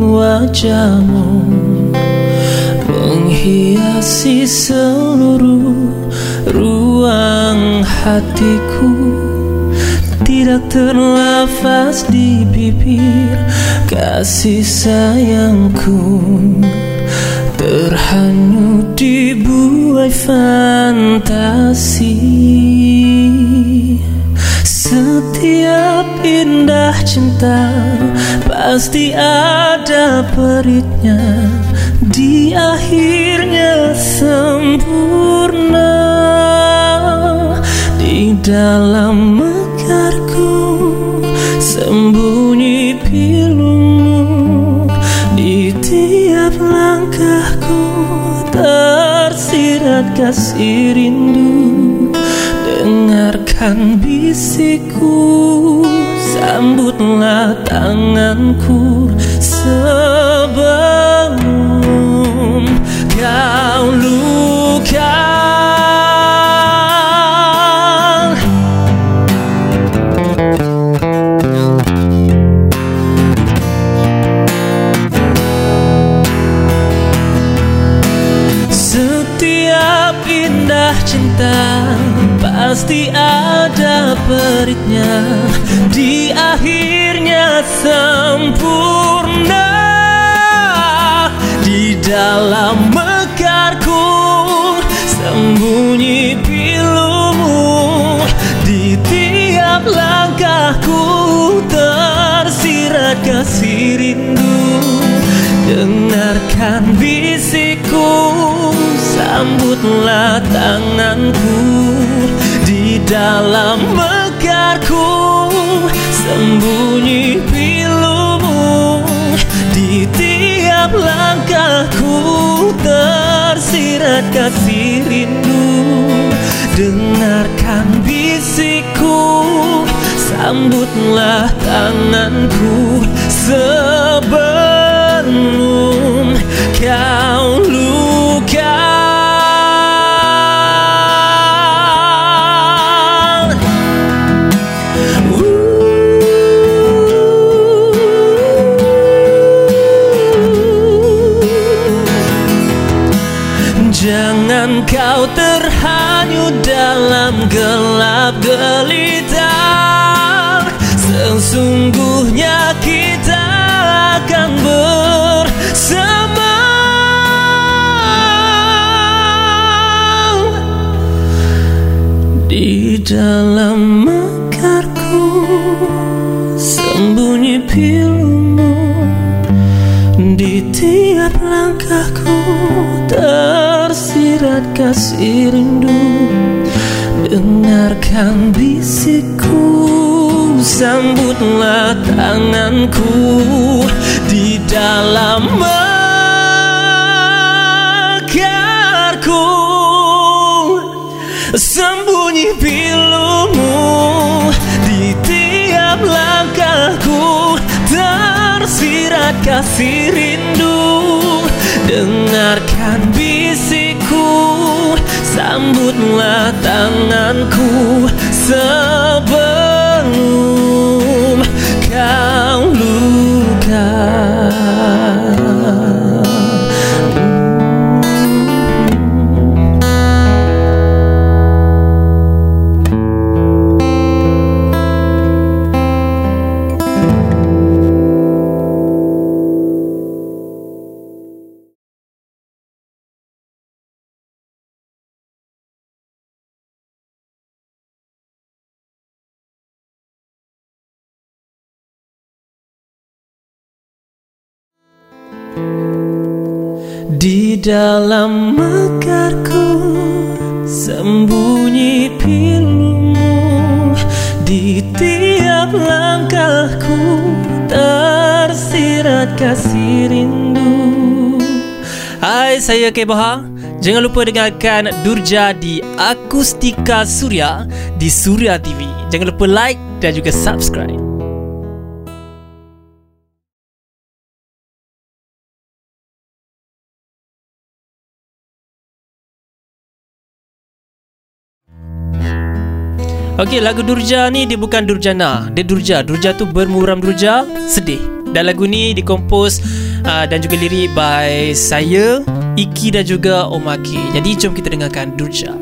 wajahmu Menghiasi seluruh ruang hatiku. Tidak terlafaz di bibir Kasih sayangku. Terhanyut di buai fantasi Setiap indah cinta Pasti ada peritnya. Di akhirnya sempurna. Di dalam mekarku Sembunyi pilumu. Di tiap langkahku Tersirat kasih rindu Bisikku Sambutlah tanganku Sebelum kau luka. Setiap indah cinta Pasti ada peritnya Di akhirnya sempurna. Di dalam mekarku Sembunyi pilumu Di tiap langkahku Tersirat kasih rindu. Dengarkan bisikku Sambutlah tanganku dalam mekarku. Sembunyi pilumu Di tiap langkahku. Tersirat kasih rindu. Dengarkan bisikku. Sambutlah tanganku. Sebelum Jangan kau terhanyut dalam gelap gelita Sesungguhnya kita akan bersama Di dalam Sembunyi pilumu Di tiap langkahku. Tersirat kasih rindu. Dengarkan bisikku Sambutlah tanganku Di dalam mekarku Sembunyi kasih rindu. Dengarkan bisikku Sambutlah tanganku Di dalam mekarku Sembunyi pilumu. Di tiap langkahku Tersirat kasih rindu. Hai saya Keboha Jangan lupa dengarkan Durja di Akustika Surya Di Surya TV Jangan lupa like dan juga subscribe Okey, lagu Durja ni dia bukan Durjana. Dia Durja. Durja tu bermuram Durja, sedih. Dan lagu ni dikompos uh, dan juga lirik by saya, Iki dan juga Omaki. Jadi jom kita dengarkan Durja.